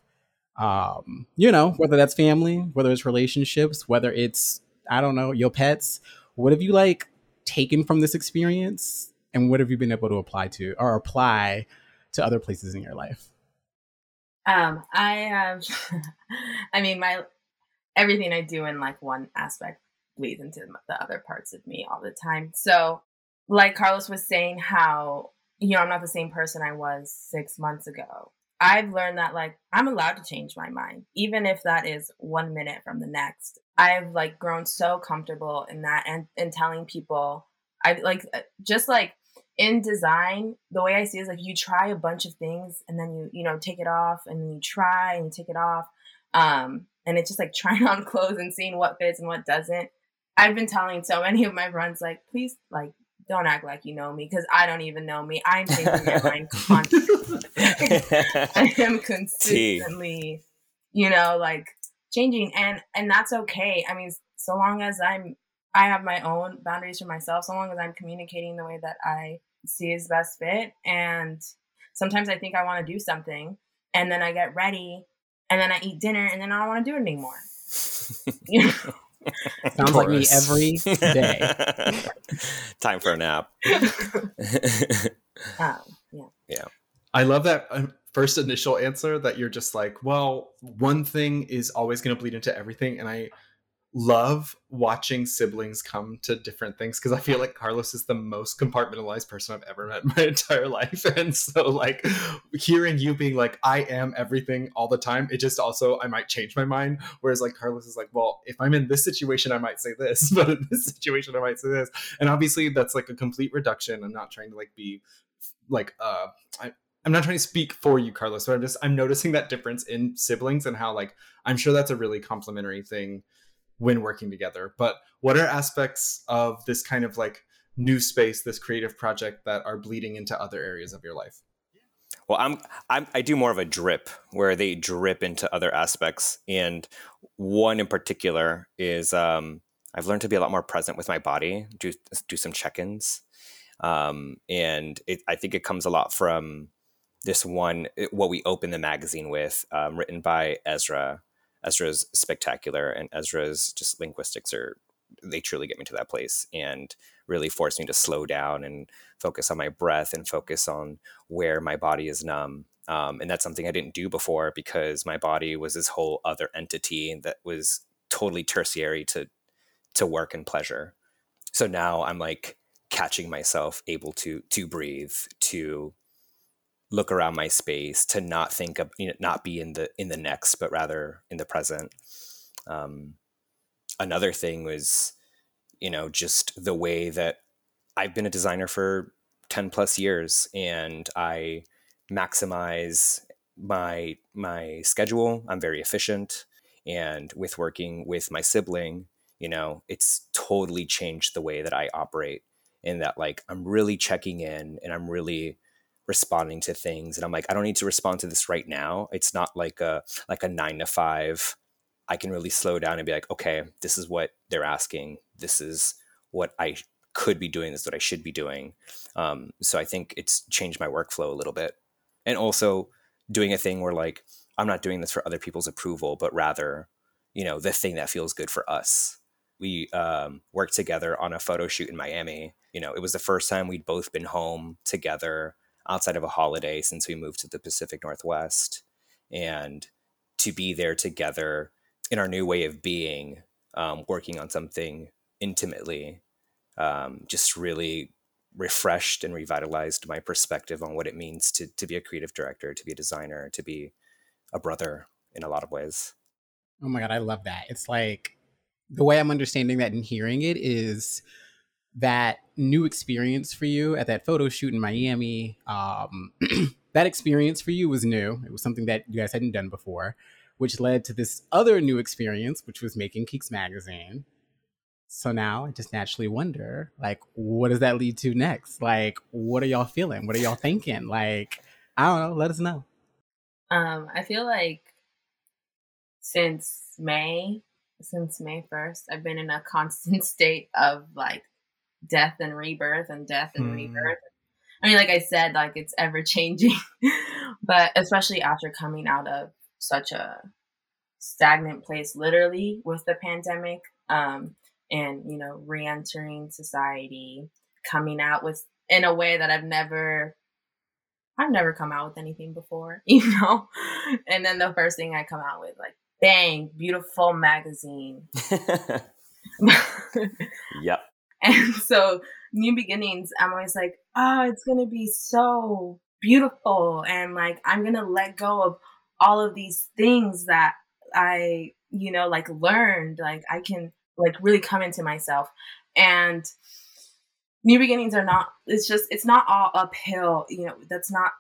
Um, you know, whether that's family, whether it's relationships, whether it's, I don't know, your pets. What have you like taken from this experience and what have you been able to apply to or apply to other places in your life? Um, I have, I mean, my, everything I do in like one aspect bleeds into the other parts of me all the time. So like Carlos was saying, how, you know, I'm not the same person I was six months ago. I've learned that like I'm allowed to change my mind, even if that is one minute from the next. I've like grown so comfortable in that and in telling people I like uh, just like in design, the way I see it is like you try a bunch of things and then you, you know, take it off and then you try and take it off. Um, and it's just like trying on clothes and seeing what fits and what doesn't. I've been telling so many of my friends like, please like don't act like you know me because I don't even know me. I'm changing my mind constantly. I am consistently, you know, like changing and and that's okay. I mean, so long as I'm I have my own boundaries for myself, so long as I'm communicating the way that I see is best fit. And sometimes I think I want to do something and then I get ready and then I eat dinner and then I don't want to do it anymore. you know? Sounds like me every day. Time for a nap. um, yeah. Yeah. I love that um, first initial answer that you're just like, well, one thing is always going to bleed into everything. And I love watching siblings come to different things because I feel like Carlos is the most compartmentalized person I've ever met in my entire life. And so, like, hearing you being like, I am everything all the time, it just also, I might change my mind. Whereas, like, Carlos is like, well, if I'm in this situation, I might say this, but in this situation, I might say this. And obviously, that's like a complete reduction. I'm not trying to like be like, uh, I, I'm not trying to speak for you, Carlos, but I'm just I'm noticing that difference in siblings and how like I'm sure that's a really complimentary thing when working together. But what are aspects of this kind of like new space, this creative project that are bleeding into other areas of your life? Well, I'm, I'm I do more of a drip where they drip into other aspects, and one in particular is um, I've learned to be a lot more present with my body, do do some check-ins, um, and it, I think it comes a lot from this one what we open the magazine with, um, written by Ezra, Ezra's spectacular, and Ezra's just linguistics are they truly get me to that place and really force me to slow down and focus on my breath and focus on where my body is numb. Um, and that's something i didn't do before because my body was this whole other entity that was totally tertiary to to work and pleasure. So now i'm like catching myself able to to breathe to look around my space to not think of you know, not be in the in the next but rather in the present. Um, another thing was you know just the way that i've been a designer for 10 plus years and i maximize my my schedule. I'm very efficient and with working with my sibling you know it's totally changed the way that i operate in that like i'm really checking in and i'm really responding to things and i'm like i don't need to respond to this right now. It's not like a like a nine to five. I can really slow down and be like okay this is what they're asking. This is what i could be doing. This is what i should be doing. Um, so i think it's changed my workflow a little bit. And also doing a thing where like i'm not doing this for other people's approval but rather you know the thing that feels good for us. We um, worked together on a photo shoot in miami. You know it was the first time we'd both been home together outside of a holiday since we moved to the Pacific Northwest. And to be there together in our new way of being, um, working on something intimately, um, just really refreshed and revitalized my perspective on what it means to, to be a creative director, to be a designer, to be a brother in a lot of ways. Oh my God, I love that. It's like the way I'm understanding that and hearing it is that new experience for you at that photo shoot in Miami. Um, that experience for you was new. It was something that you guys hadn't done before, which led to this other new experience, which was making Keeks Magazine. So now I just naturally wonder, like, what does that lead to next? Like, what are y'all feeling? What are y'all thinking? Like, I don't know. Let us know. Um, I feel like since May, since May 1st, I've been in a constant state of like death and rebirth and death and mm. rebirth. I mean, like I said, like it's ever changing, but especially after coming out of such a stagnant place, literally with the pandemic, um, and you know, re-entering society, coming out with in a way that I've never, I've never come out with anything before, you know, and then the first thing I come out with, like, bang, beautiful magazine. yep. And so, new beginnings, I'm always like, oh, it's going to be so beautiful. And like, I'm going to let go of all of these things that I, you know, like learned. Like, I can like really come into myself. And new beginnings are not, it's just, it's not all uphill. You know, that's not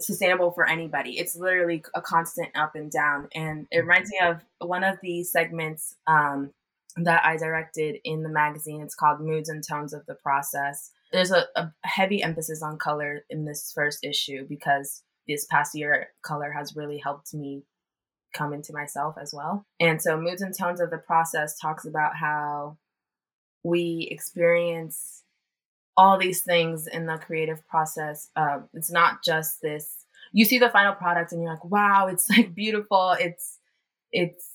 sustainable for anybody. It's literally a constant up and down. And it reminds me of one of the segments um, that I directed in the magazine. It's called Moods and Tones of the Process. There's a, a heavy emphasis on color in this first issue because this past year, color has really helped me come into myself as well. And so, Moods and Tones of the Process talks about how we experience all these things in the creative process. Um, it's not just this. You see the final product and you're like, wow, it's like beautiful. It's it's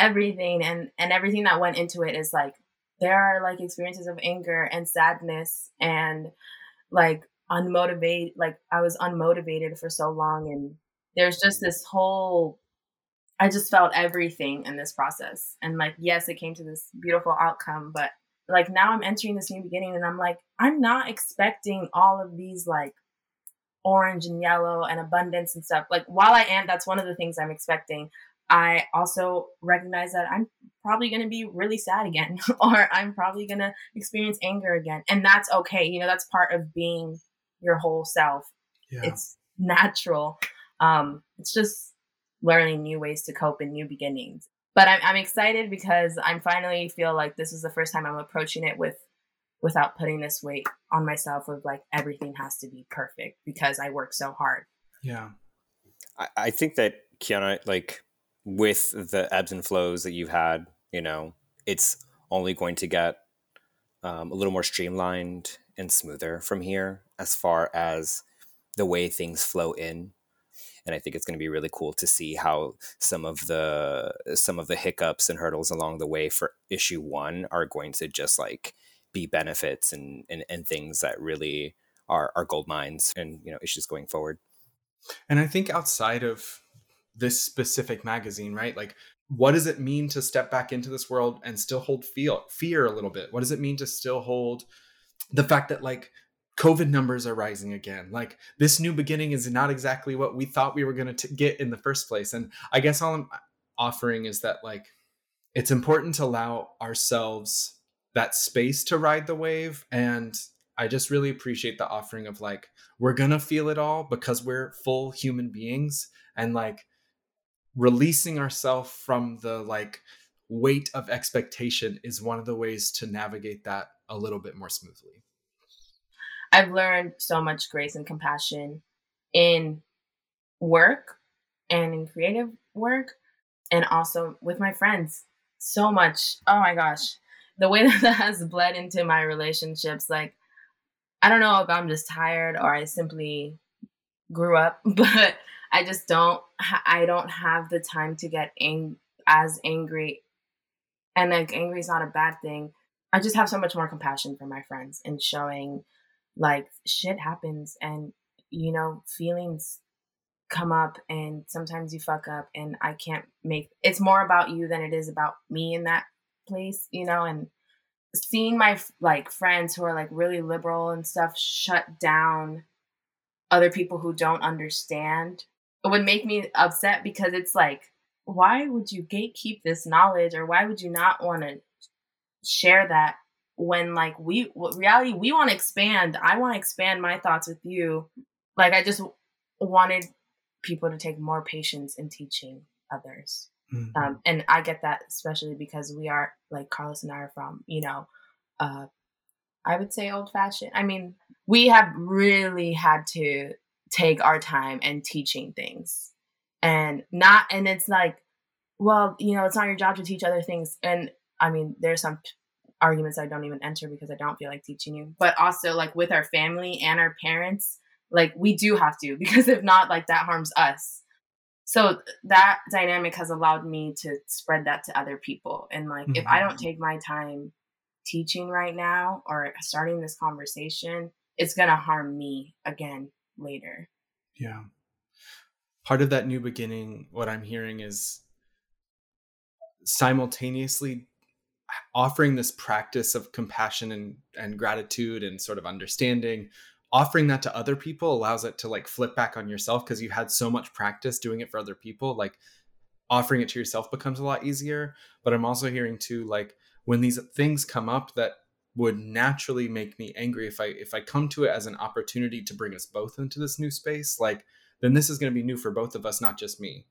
everything and and everything that went into it is like there are like experiences of anger and sadness and like unmotivated like i was unmotivated for so long and there's just this whole i just felt everything in this process. And like yes it came to this beautiful outcome but like now i'm entering this new beginning and i'm like i'm not expecting all of these like orange and yellow and abundance and stuff. Like while i am that's one of the things i'm expecting I also recognize that I'm probably going to be really sad again, or I'm probably going to experience anger again. And that's okay. You know, that's part of being your whole self. Yeah. It's natural. Um, it's just learning new ways to cope and new beginnings. But I'm, I'm excited because I'm finally feel like this is the first time I'm approaching it with without putting this weight on myself of like everything has to be perfect because I work so hard. Yeah. I, I think that Kiana, like with the ebbs and flows that you've had, you know, it's only going to get um, a little more streamlined and smoother from here as far as the way things flow in. and I think it's going to be really cool to see how some of the some of the hiccups and hurdles along the way for issue one are going to just like be benefits and and, and things that really are are gold mines and you know issues going forward. And I think outside of this specific magazine, right? Like what does it mean to step back into this world and still hold feel fear a little bit? What does it mean to still hold the fact that like COVID numbers are rising again. Like this new beginning is not exactly what we thought we were going to get in the first place. And I guess all I'm offering is that like it's important to allow ourselves that space to ride the wave and I just really appreciate the offering of like we're going to feel it all because we're full human beings and like releasing ourselves from the like weight of expectation is one of the ways to navigate that a little bit more smoothly. I've learned so much grace and compassion in work and in creative work and also with my friends. So much. Oh my gosh. The way that, that has bled into my relationships, like, I don't know if I'm just tired or I simply grew up, but I just don't, I don't have the time to get ang- as angry. And like, angry is not a bad thing. I just have so much more compassion for my friends and showing like shit happens and you know feelings come up and sometimes you fuck up and I can't make it's more about you than it is about me in that place, you know, and seeing my like friends who are like really liberal and stuff shut down other people who don't understand would make me upset because it's like why would you gatekeep this knowledge or why would you not want to share that when like we reality we want to expand. I want to expand my thoughts with you. Like i just wanted people to take more patience in teaching others. Mm-hmm. um, and i get that especially because we are like carlos and i are from you know uh, i would say old fashioned i mean we have really had to take our time and teaching things and not and it's like well you know it's not your job to teach other things and i mean there's some arguments I don't even enter because I don't feel like teaching you. But also like with our family and our parents, like we do have to because if not, like that harms us. So that dynamic has allowed me to spread that to other people. And like mm-hmm. if I don't mm-hmm. take my time teaching right now or starting this conversation, it's gonna harm me again later. Yeah. Part of that new beginning, what I'm hearing is simultaneously offering this practice of compassion and, and gratitude and sort of understanding offering that to other people allows it to like flip back on yourself because you had so much practice doing it for other people like offering it to yourself becomes a lot easier but i'm also hearing too like when these things come up that would naturally make me angry if i if i come to it as an opportunity to bring us both into this new space like then this is going to be new for both of us not just me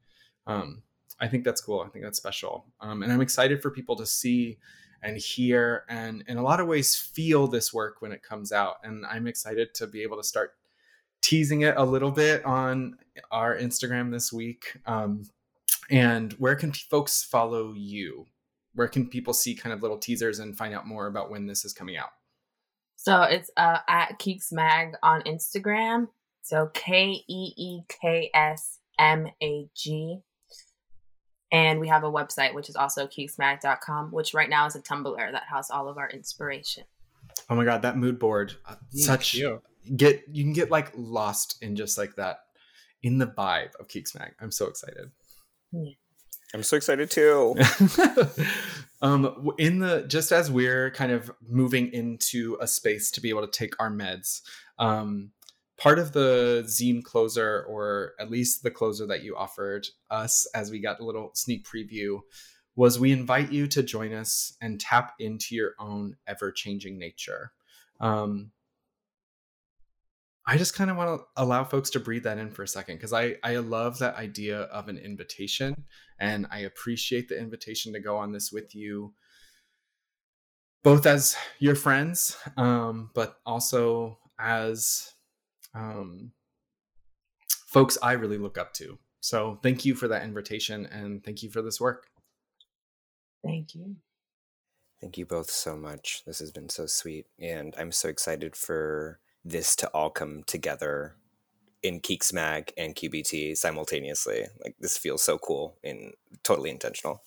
um I think that's cool. I think that's special. Um, and I'm excited for people to see and hear and in a lot of ways feel this work when it comes out. And I'm excited to be able to start teasing it a little bit on our Instagram this week. Um, and where can folks follow you? Where can people see kind of little teasers and find out more about when this is coming out? So it's uh, at Keeks Mag on Instagram. So K E E K S M A G and we have a website, which is also keeksmag.com, which right now is a Tumblr that has all of our inspiration. Oh my God, that mood board. Uh, such you. get you can get like lost in just like that in the vibe of Keeks Mag. I'm so excited. Yeah. I'm so excited too. um, in the just as we're kind of moving into a space to be able to take our meds, um, part of the zine closer, or at least the closer that you offered us as we got a little sneak preview, was we invite you to join us and tap into your own ever changing nature. Um, I just kind of want to allow folks to breathe that in for a second because I, I love that idea of an invitation and I appreciate the invitation to go on this with you, both as your friends, um, but also as um, folks I really look up to. So thank you for that invitation and thank you for this work. Thank you. Thank you both so much. This has been so sweet. And I'm so excited for this to all come together in Keeks Mag and QBT simultaneously. Like this feels so cool and totally intentional.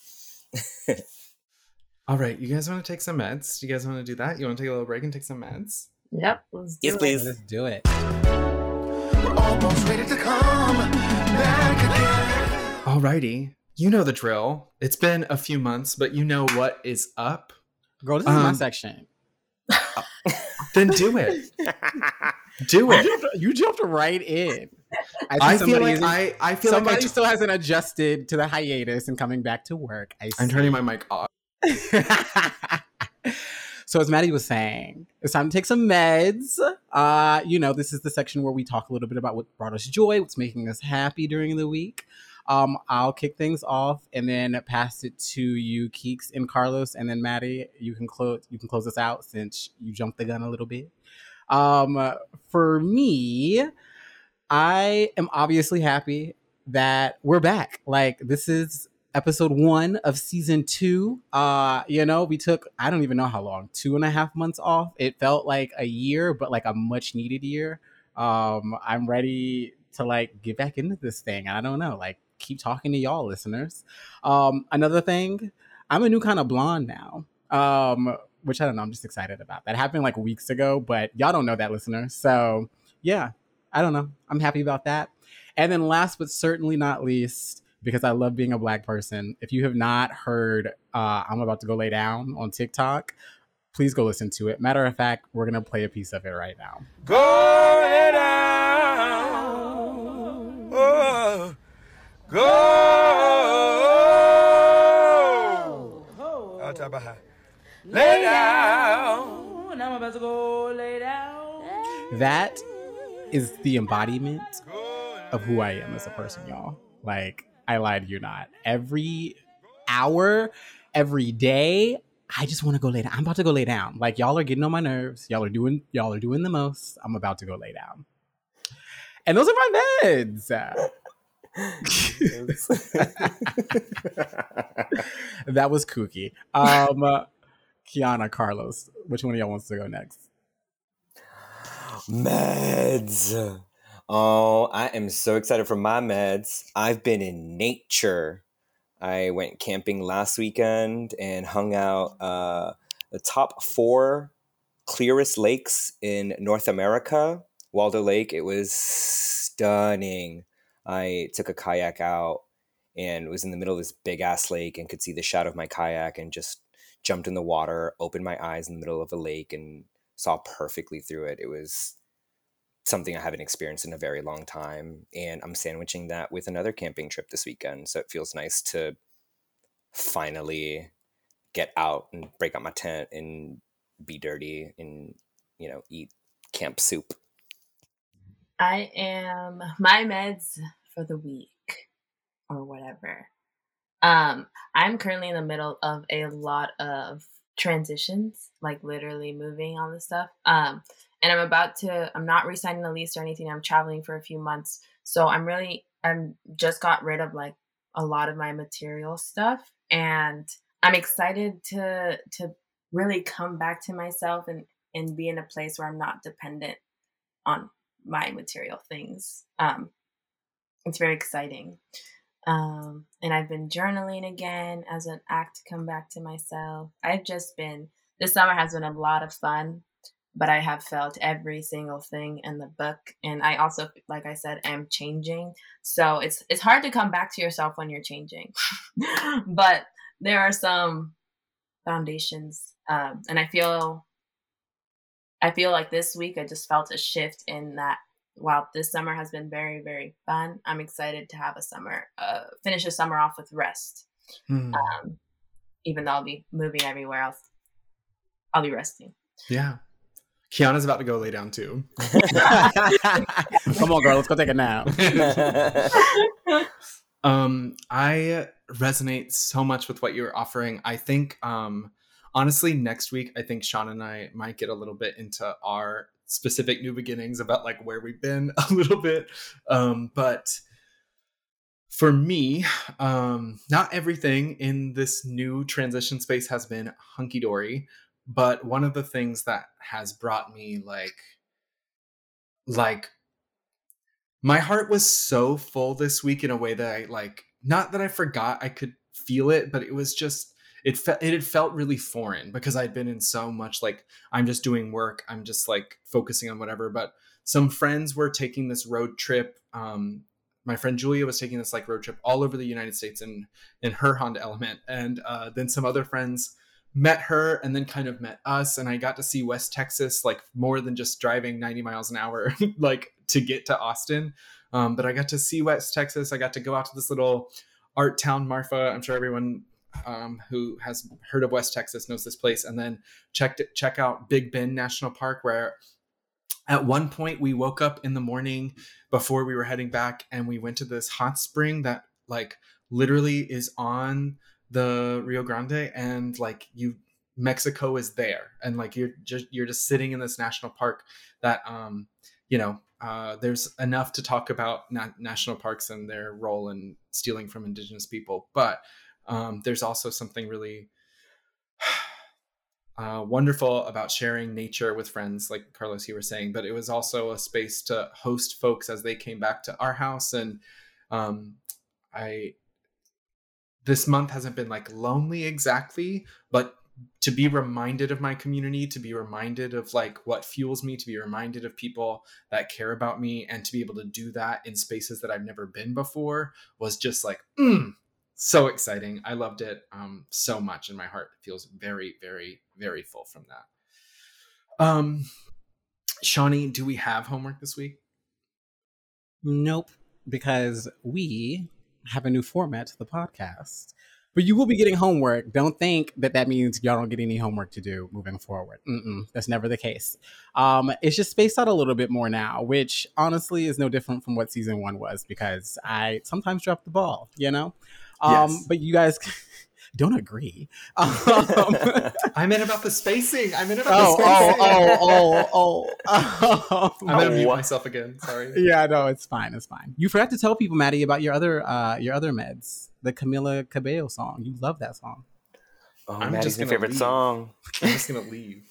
All right, you guys want to take some meds? Do you guys want to do that? You want to take a little break and take some meds? Yep. Let's do Yes, it. please. Let's do it. We're almost ready to come back again. Alrighty, you know the drill. It's been a few months, but you know what is up. Girl, this is my Um, section. Then do it. Do You it. jumped, you jumped right in. I, I feel like I, I feel like I somebody still hasn't adjusted to the hiatus and coming back to work. I I'm see. turning my mic off. so as Maddie was saying, it's time to take some meds. Uh, you know, this is the section where we talk a little bit about what brought us joy, what's making us happy during the week. Um, I'll kick things off and then pass it to you, Keeks and Carlos, and then Maddie. You can close. You can close us out since you jumped the gun a little bit. Um, for me, I am obviously happy that we're back. Like this is episode one of season two. Uh, you know, we took I don't even know how long, two and a half months off. It felt like a year, but like a much needed year. Um, I'm ready to like get back into this thing. I don't know, like keep talking to y'all listeners. Um, another thing, I'm a new kind of blonde now. Um, which I don't know, I'm just excited about. That happened like weeks ago, but y'all don't know that listeners. So yeah, I don't know. I'm happy about that. And then last but certainly not least, because I love being a black person, if you have not heard uh, I'm about to go lay down on TikTok, please go listen to it. Matter of fact, we're gonna play a piece of it right now. Go lay down. Oh, go. Out top of. Lay down. Now I'm about to go lay down. That is the embodiment of who I am as a person, y'all. Like, I lied to you not. Every hour, every day, I just want to go lay down. I'm about to go lay down. Like y'all are getting on my nerves. Y'all are doing y'all are doing the most. I'm about to go lay down. And those are my meds. that was kooky. Um uh, Kiana, Carlos, which one of y'all wants to go next? Meds. Oh, I am so excited for my meds. I've been in nature. I went camping last weekend and hung out uh, the top four clearest lakes in North America. Waldo Lake, it was stunning. I took a kayak out and was in the middle of this big ass lake and could see the shadow of my kayak and just jumped in the water, opened my eyes in the middle of a lake and saw perfectly through it. It was something I haven't experienced in a very long time. And I'm sandwiching that with another camping trip this weekend. So it feels nice to finally get out and break out my tent and be dirty and, you know, eat camp soup. I am my meds for the week or whatever. Um, I'm currently in the middle of a lot of transitions, like literally moving all this stuff. Um, and I'm about to I'm not resigning the lease or anything. I'm traveling for a few months. So I'm really I'm just got rid of like a lot of my material stuff and I'm excited to to really come back to myself and and be in a place where I'm not dependent on my material things. Um, it's very exciting. Um, and I've been journaling again as an act to come back to myself. I've just been, this summer has been a lot of fun, but I have felt every single thing in the book. And I also, like I said, am changing. So it's, it's hard to come back to yourself when you're changing, but there are some foundations. Um, and I feel I feel like this week I just felt a shift in that while this summer has been very, very fun, I'm excited to have a summer, uh, finish a summer off with rest. Hmm. Um, even though I'll be moving everywhere else, I'll be resting. Yeah. Kiana's about to go lay down too. Come on, girl, let's go take a nap. Um, I resonate so much with what you're offering. I think, um, honestly, next week, I think Sean and I might get a little bit into our specific new beginnings about like where we've been a little bit. Um, but for me, um, not everything in this new transition space has been hunky dory. But one of the things that has brought me like, like my heart was so full this week in a way that I like not that I forgot I could feel it, but it was just it fe- it had felt really foreign because I'd been in so much like I'm just doing work, I'm just like focusing on whatever. But some friends were taking this road trip. Um, my friend Julia was taking this like road trip all over the United States in in her Honda Element, and uh, then some other friends met her and then kind of met us and i got to see west texas like more than just driving 90 miles an hour like to get to austin um, but i got to see west texas i got to go out to this little art town marfa i'm sure everyone um, who has heard of west texas knows this place and then checked it, check out big bend national park where at one point we woke up in the morning before we were heading back and we went to this hot spring that like literally is on the Rio Grande and like you Mexico is there and like you're just you're just sitting in this national park that um you know uh, there's enough to talk about na- national parks and their role in stealing from indigenous people but um, there's also something really uh, wonderful about sharing nature with friends like carlos you were saying but it was also a space to host folks as they came back to our house. And um, i this month hasn't been like lonely exactly, but to be reminded of my community, to be reminded of like what fuels me, to be reminded of people that care about me, and to be able to do that in spaces that I've never been before was just like, mm, so exciting. I loved it um, so much, and my heart feels very, very, very full from that. Um, Shawnee, do we have homework this week? Nope, because we have a new format to the podcast. But you will be getting homework. Don't think that that means y'all don't get any homework to do moving forward. Mm-mm, that's never the case. Um, it's just spaced out a little bit more now, which honestly is no different from what season one was because I sometimes drop the ball, you know? Um, Yes. But you guys don't agree. Um, I meant about the spacing. I meant about oh, the oh, spacing. oh, oh, oh. oh. I'm gonna mute Oh. myself again. Sorry. Yeah, no, it's fine. It's fine. You forgot to tell people, Maddie, about your other uh your other meds, the Camila Cabello song. You love that song. Oh, I'm Maddie's just my favorite leave. song. I'm just gonna leave.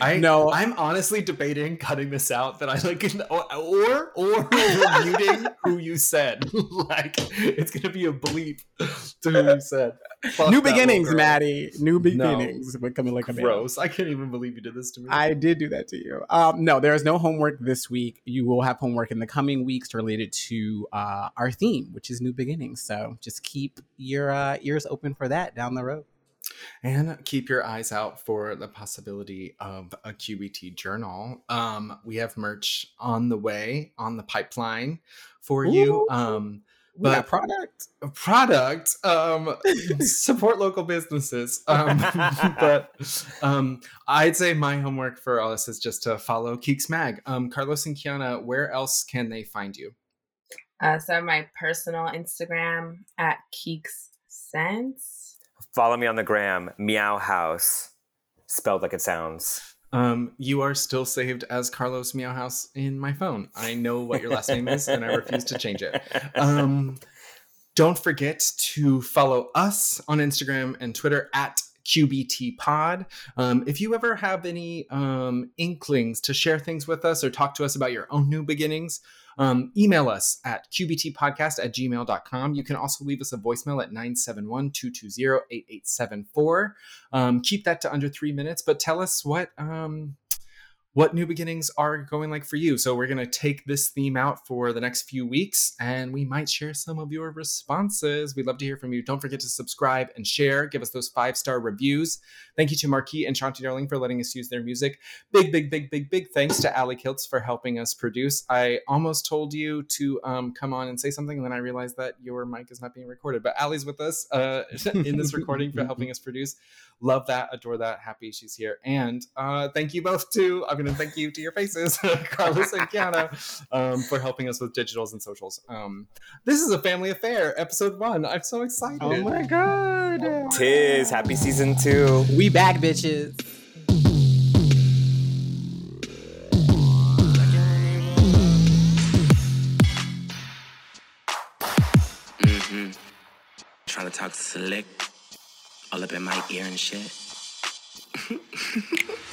I know I'm honestly debating cutting this out. That I like, or or, or muting who you said. like it's gonna be a bleep to who you said. Fuck New beginnings. Maddie. New beginnings with Camila Cabello. Gross. I can't even believe you did this to me. I did do that to you. Um, no, there is no homework this week. You will have homework in the coming weeks related to uh, our theme, which is new beginnings. So just keep your uh, ears open for that down the road. And keep your eyes out for the possibility of a QBT journal. Um, we have merch on the way, on the pipeline for you. Um, We got But- product. product um support local businesses um but um i'd say my homework for all this is just to follow keeks mag um carlos and kiana where else can they find you Uh, so my personal Instagram at Keeks Sense. Follow me on the gram, Meow House, spelled like it sounds. um you are still saved as carlos meowhouse in my phone i know what your last name is and i refuse to change it um don't forget to follow us on instagram and twitter at QBT Pod. Um, if you ever have any um, inklings to share things with us or talk to us about your own new beginnings, um, email us at qbtpodcast at gmail.com. You can also leave us a voicemail at 971 220 8874. Um, keep that to under three minutes, but tell us what. Um, what new beginnings are going like for you. So we're going to take this theme out for the next few weeks and we might share some of your responses. We'd love to hear from you. Don't forget to subscribe and share. Give us those five-star reviews. Thank you to Marquis and Shanti Darling for letting us use their music. Big, big, big, big, big thanks to Ali Kiltz for helping us produce. I almost told you to um, come on and say something, and then I realized that your mic is not being recorded. But Ali's with us uh, in this recording for helping us produce. Love that, adore that, happy she's here. And uh, thank you both to, I'm going to thank you to your faces, Carlos and Kiana, um, for helping us with digitals and socials. Um, this is a family affair, episode one. I'm so excited. Oh my god. Tis happy season two. We back, bitches. Mm-hmm. Trying to talk slick all up in my ear and shit.